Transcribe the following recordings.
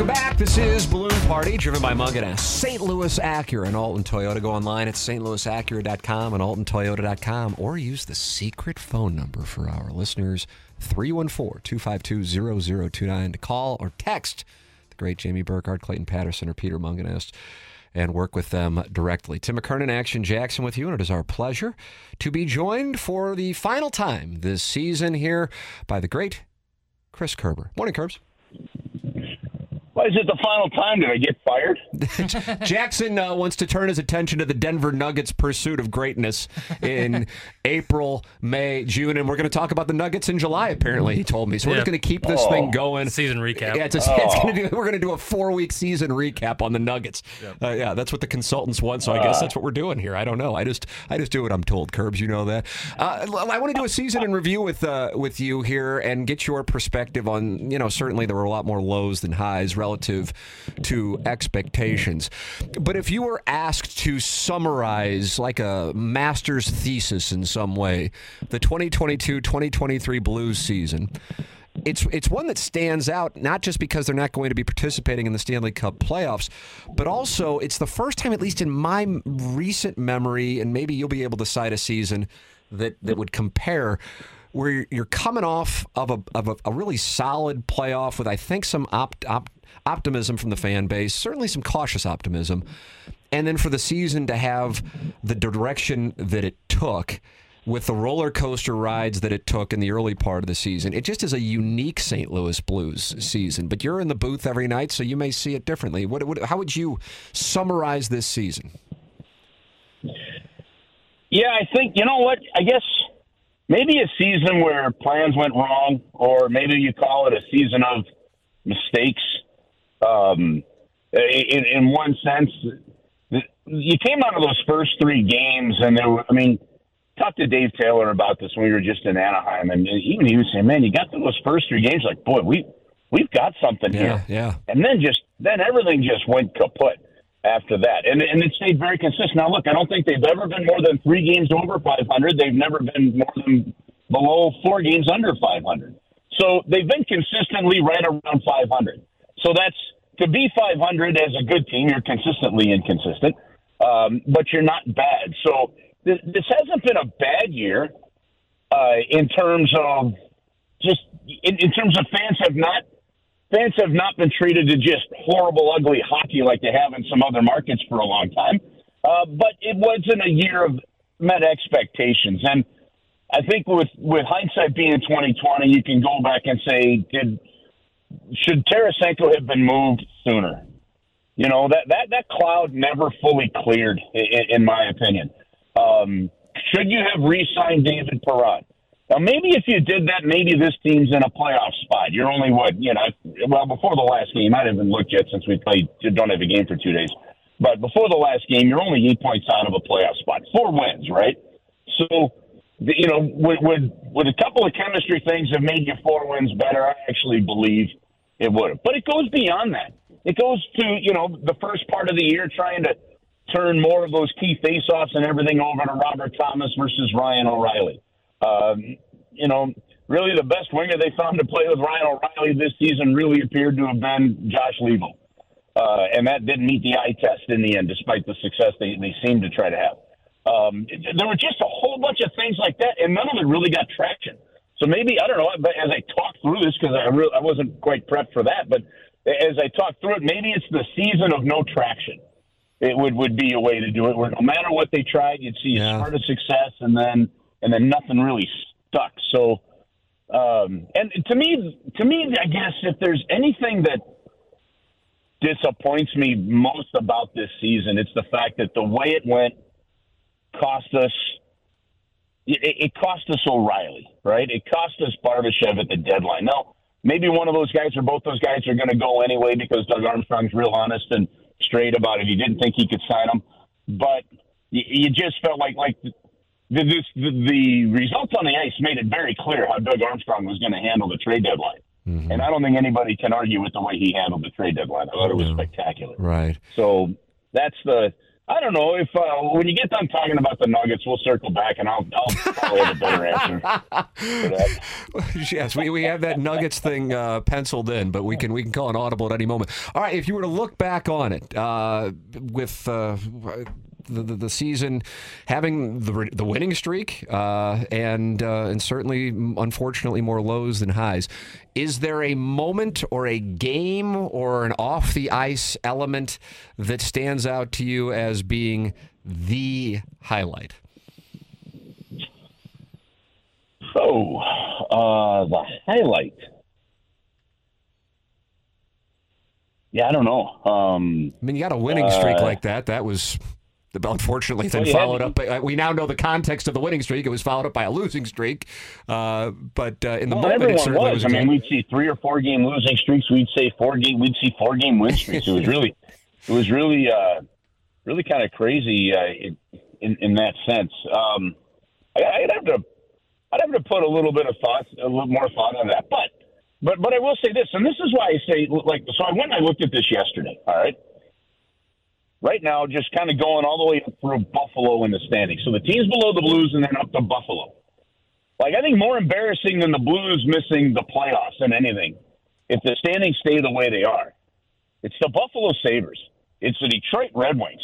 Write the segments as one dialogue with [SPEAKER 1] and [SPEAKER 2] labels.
[SPEAKER 1] Welcome back. This is Balloon Party, driven by Mungenast. St. Louis Acura and Alton Toyota. Go online at stlouisacura.com and altontoyota.com or use the secret phone number for our listeners, 314-252-0029 to call or text the great Jamie Burkhardt, Clayton Patterson, or Peter Mungenast and work with them directly. Tim McKernan, Action Jackson with you, and it is our pleasure to be joined for the final time this season here by the great Chris Kerber. Morning, Kerbs.
[SPEAKER 2] Why is it the final time? Did I get fired?
[SPEAKER 1] Jackson uh, wants to turn his attention to the Denver Nuggets' pursuit of greatness in April, May, June, and we're going to talk about the Nuggets in July. Apparently, he told me. So we're
[SPEAKER 3] Yeah.
[SPEAKER 1] just going to keep this
[SPEAKER 2] Oh.
[SPEAKER 1] thing going.
[SPEAKER 3] Season recap.
[SPEAKER 1] Yeah, it's, a, it's going to do. We're going to do a four-week season recap on the Nuggets. Uh, yeah, that's what the consultants want. So I guess that's what we're doing here. I don't know. I just I just do what I'm told. Kerbs, you know that. Uh, I want to do a season in review with uh, with you here and get your perspective on. You know, certainly there were a lot more lows than highs relative to expectations. But if you were asked to summarize like a master's thesis in some way, the 2022-2023 Blues season it's it's one that stands out not just because they're not going to be participating in the Stanley Cup playoffs, but also it's the first time, at least in my recent memory, and maybe you'll be able to cite a season that that would compare. Where you're- coming off of a of a, a really solid playoff with I think some opt, opt, optimism from the fan base, certainly some cautious optimism, and then for the season to have the direction that it took with the roller coaster rides that it took in the early part of the season. It just is a unique St. Louis Blues season. But you're in the booth every night, so you may see it differently. What, what, how would you summarize this season?
[SPEAKER 2] Yeah, I think you know what? I guess maybe a season where plans went wrong, or maybe you call it a season of mistakes. Um, in, in one sense, you came out of those first three games, and there. Were, I mean, talked to Dave Taylor about this when we were just in Anaheim, and even he was saying, "Man, you got through those first three games, like, boy, we we've got something
[SPEAKER 1] Yeah,
[SPEAKER 2] here."
[SPEAKER 1] yeah.
[SPEAKER 2] and then just then everything just went kaput after that, and and it stayed very consistent. Now, look, I don't think they've ever been more than three games over 500. They've never been more than below four games under 500. So they've been consistently right around 500. So that's to be 500 as a good team. You're consistently inconsistent, um, but you're not bad. So this, this hasn't been a bad year uh, in terms of just in, in terms of fans have not fans have not been treated to just horrible, ugly hockey like they have in some other markets for a long time. Uh, but it wasn't a year of met expectations, and I think with with hindsight being twenty twenty, you can go back and say, did should Tarasenko have been moved sooner? You know that that that cloud never fully cleared, in, in my opinion. Um, should you have re-signed David Perron? Now, maybe if you did that, maybe this team's in a playoff spot. You're only what you know. Well, before the last game, I haven't looked yet since we played. Don't have a game for two days. But before the last game, you're only eight points out of a playoff spot. Four wins, right? So, you know, would would, would a couple of chemistry things have made you four wins better? I actually believe it would have. But it goes beyond that. It goes to you know the first part of the year trying to turn more of those key faceoffs and everything over to Robert Thomas versus Ryan O'Reilly. Um, you know, really the best winger they found to play with Ryan O'Reilly this season really appeared to have been Josh Leivo. Uh, and that didn't meet the eye test in the end, despite the success they, they seemed to try to have. Um, there were just a whole bunch of things like that, and none of it really got traction. So maybe I don't know. But as I talk through this, because I really, I wasn't quite prepped for that, but as I talk through it, maybe it's the season of no traction. It would would be a way to do it, where no matter what they tried, you'd see a
[SPEAKER 1] Yeah.
[SPEAKER 2] start of success, and then and then nothing really stuck. So Um, and to me, to me, I guess if there's anything that disappoints me most about this season, it's the fact that the way it went cost us. It, it cost us O'Reilly, right? It cost us Barbashev at the deadline. Now, maybe one of those guys or both those guys are going to go anyway because Doug Armstrong's real honest and straight about it. He didn't think he could sign them, but you just felt like like the, this, the, the results on the ice made it very clear how Doug Armstrong was going to handle the trade deadline. Mm-hmm. And I don't think anybody can argue with the way he handled the trade deadline. I thought it was spectacular.
[SPEAKER 1] Right.
[SPEAKER 2] So that's the I don't know if uh, when you get done talking about the Nuggets, we'll circle back and I'll, I'll probably have a better answer.
[SPEAKER 1] yes, we, we have that Nuggets thing uh, penciled in, but we can we can call an audible at any moment. All right, if you were to look back on it uh, with uh, the, the, the, season having the the winning streak uh, and uh, and certainly unfortunately more lows than highs. Is there a moment or a game or an off the ice element that stands out to you as being the highlight?
[SPEAKER 2] Oh, uh, the highlight. Yeah, I don't know. Um,
[SPEAKER 1] I mean, you got a winning streak uh, like that. That was Unfortunately, then well, followed up. By, uh, we now know the context of the winning streak. It was followed up by a losing streak. Uh, but uh, in the
[SPEAKER 2] well,
[SPEAKER 1] moment,
[SPEAKER 2] everyone was. was I mean, we'd see three or four game losing streaks. We'd say four game. We'd see four game win streaks. it was really, it was really, uh, really kind of crazy uh, in in that sense. Um, I, would have to, I'd have to put a little bit of thought, a little more thought on that. But, but, but I will say this, and this is why I say, like, so I went and I looked at this yesterday. All right right now just kind of going all the way up through Buffalo in the standings. So the teams below the Blues and then up to Buffalo. Like I think more embarrassing than the Blues missing the playoffs than anything, if the standings stay the way they are, it's the Buffalo Sabres, it's the Detroit Red Wings,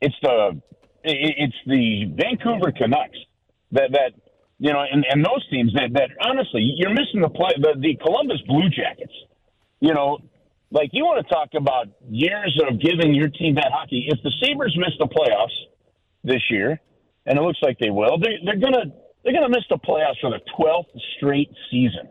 [SPEAKER 2] it's the it's the Vancouver Canucks that that you know, and, and those teams that that honestly you're missing the play the, the Columbus Blue Jackets. You know, like you want to talk about years of giving your team that hockey. If the Sabres miss the playoffs this year, and it looks like they will, they, they're gonna they're gonna miss the playoffs for the twelfth straight season.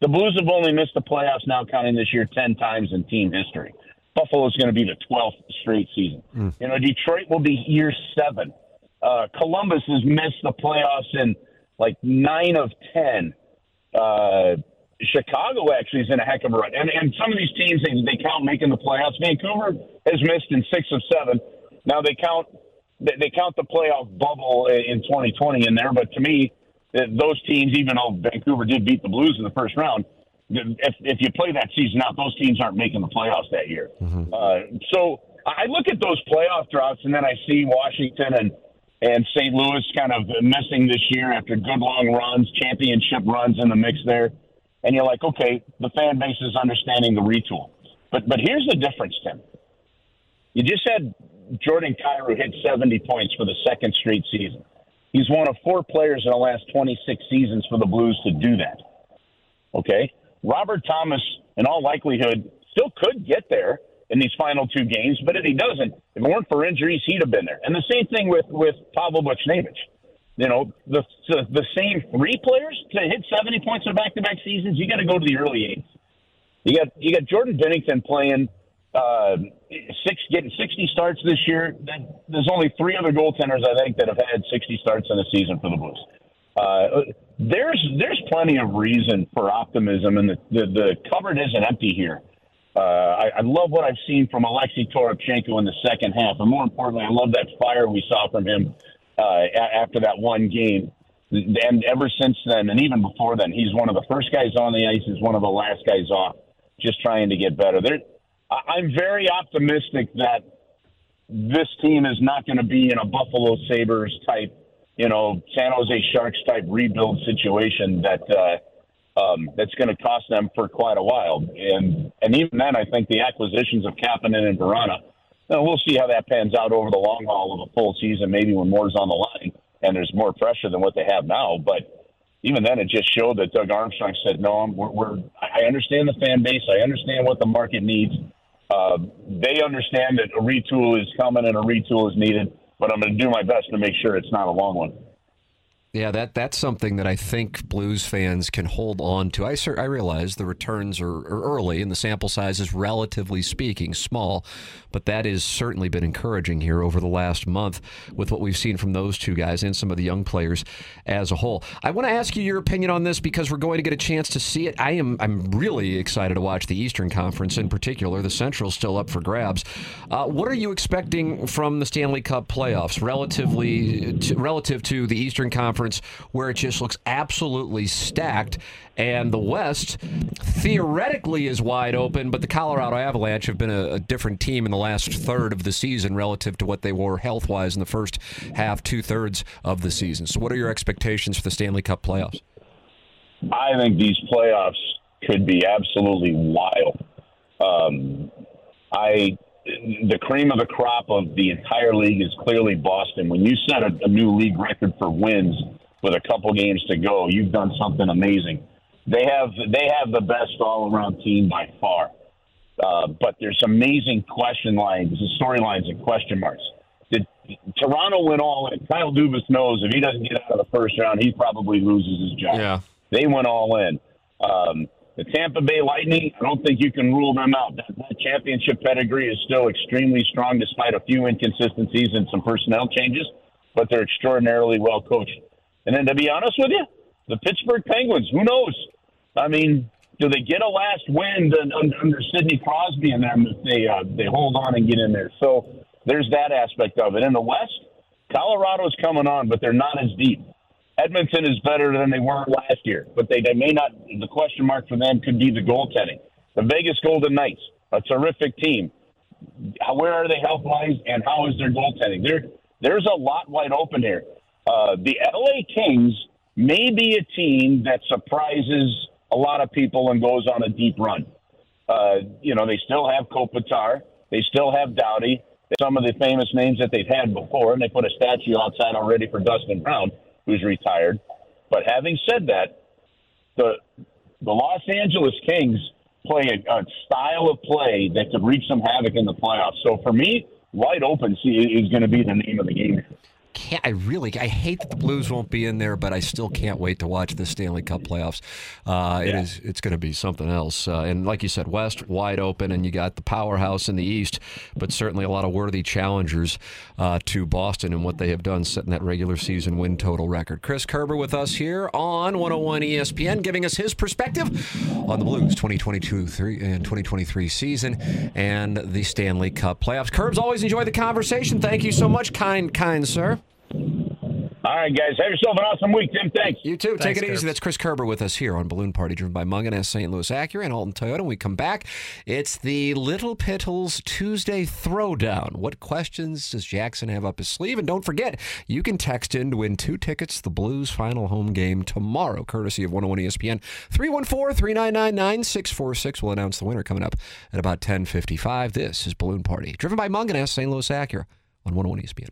[SPEAKER 2] The Blues have only missed the playoffs now, counting this year, ten times in team history. Buffalo is going to be the twelfth straight season. Mm. You know, Detroit will be year seven. Uh, Columbus has missed the playoffs in like nine of ten. Uh, Chicago actually is in a heck of a run. And, and some of these teams, they, they count making the playoffs. Vancouver has missed in six of seven. Now they count they, count the playoff bubble in 2020 in there. But to me, those teams, even though Vancouver did beat the Blues in the first round, if, if you play that season out, those teams aren't making the playoffs that year. Mm-hmm. Uh, so I look at those playoff droughts, and then I see Washington and and St. Louis kind of missing this year after good long runs, championship runs in the mix there and you're like, okay, the fan base is understanding the retool. But but here's the difference, Tim. You just had Jordan Kyrou hit 70 points for the second straight season. He's one of four players in the last 26 seasons for the Blues to do that. Okay? Robert Thomas, in all likelihood, still could get there in these final two games, but if he doesn't, if it weren't for injuries, he'd have been there. And the same thing with, with Pavel Buchnevich you know, the, the the same three players to hit 70 points in back-to-back seasons, you got to go to the early eights. You got you got Jordan Binnington playing uh, six getting 60 starts this year. There's only three other goaltenders I think that have had 60 starts in a season for the Blues. Uh, there's there's plenty of reason for optimism, and the the, the cupboard isn't empty here. Uh, I, I love what I've seen from Alexey Toropchenko in the second half, and more importantly, I love that fire we saw from him uh, after that one game. And ever since then, and even before then, he's one of the first guys on the ice. He's one of the last guys off, just trying to get better. There, I'm very optimistic that this team is not going to be in a Buffalo Sabres type, you know, San Jose Sharks type rebuild situation that uh, um, that's going to cost them for quite a while. And and even then, I think the acquisitions of Kapanen and Vrana we'll see how that pans out over the long haul of a full season, maybe when more's on the line and there's more pressure than what they have now. But even then, it just showed that Doug Armstrong said, "No, I'm, we're, we're I understand the fan base. I understand what the market needs. Uh, they understand that a retool is coming and a retool is needed. But I'm going to do my best to make sure it's not a long one."
[SPEAKER 1] Yeah, that that's something that I think Blues fans can hold on to. I I realize the returns are, are, early and the sample size is relatively speaking small, but that has certainly been encouraging here over the last month with what we've seen from those two guys and some of the young players as a whole. I want to ask you your opinion on this because we're going to get a chance to see it. I am I'm really excited to watch the Eastern Conference in particular. The Central's still up for grabs. Uh, what are you expecting from the Stanley Cup playoffs relatively to, relative to the Eastern Conference? Conference where it just looks absolutely stacked. And the West theoretically is wide open, but the Colorado Avalanche have been a, a different team in the last third of the season relative to what they were health wise in the first half, two thirds of the season. So, what are your expectations for the Stanley Cup playoffs?
[SPEAKER 2] I think these playoffs could be absolutely wild. Um, I the cream of the crop of the entire league is clearly Boston. When you set a, a new league record for wins with a couple games to go, you've done something amazing. They have they have the best all around team by far. Uh, but there's amazing question lines, storylines, and question marks. Did Toronto went all in? Kyle Dubas knows if he doesn't get out of the first round, he probably loses his job.
[SPEAKER 1] Yeah.
[SPEAKER 2] They went all in. Um, the Tampa Bay Lightning, I don't think you can rule them out. That, that championship pedigree is still extremely strong despite a few inconsistencies and some personnel changes, but they're extraordinarily well coached. And then to be honest with you, the Pittsburgh Penguins, who knows? I mean, do they get a last win under Sidney Crosby and them if they uh, they hold on and get in there? So there's that aspect of it. In the West, Colorado's coming on, but they're not as deep. Edmonton is better than they were last year, but they, they may not. The question mark for them could be the goaltending. The Vegas Golden Knights, a terrific team. Where are they health wise, and how is their goaltending? There, there's a lot wide open here. Uh, the LA Kings may be a team that surprises a lot of people and goes on a deep run. Uh, you know, they still have Kopitar, they still have Doughty, some of the famous names that they've had before, and they put a statue outside already for Dustin Brown who's retired. But having said that, the the Los Angeles Kings play a, a style of play that could wreak some havoc in the playoffs. So for me, wide open is going to be the name of the game
[SPEAKER 1] can't. I really. I hate that the Blues won't be in there, but I still can't wait to watch the Stanley Cup playoffs. Uh, yeah. It is. It's going to be something else. Uh, and like you said, West wide open, and you got the powerhouse in the East, but certainly a lot of worthy challengers uh, to Boston and what they have done, setting that regular season win total record. Chris Kerber with us here on 101 ESPN, giving us his perspective on the Blues 2022 three, and 2023 season and the Stanley Cup playoffs. Kerbs, always enjoy the conversation. Thank you so much, kind, kind sir.
[SPEAKER 2] All right, guys. Have yourself an awesome week, Tim. Thanks.
[SPEAKER 1] You too. Thanks, Take it Chris. easy. That's Chris Kerber with us here on Balloon Party, driven by Mungenast St. Louis Acura and Alton Toyota. When we come back, it's the Little Pittles Tuesday Throwdown. What questions does Jackson have up his sleeve? And don't forget, you can text in to win two tickets to the Blues final home game tomorrow, courtesy of 101 ESPN. 314 399 9646. We'll announce the winner coming up at about 1055. This is Balloon Party, driven by Mungenast St. Louis Acura on 101 ESPN.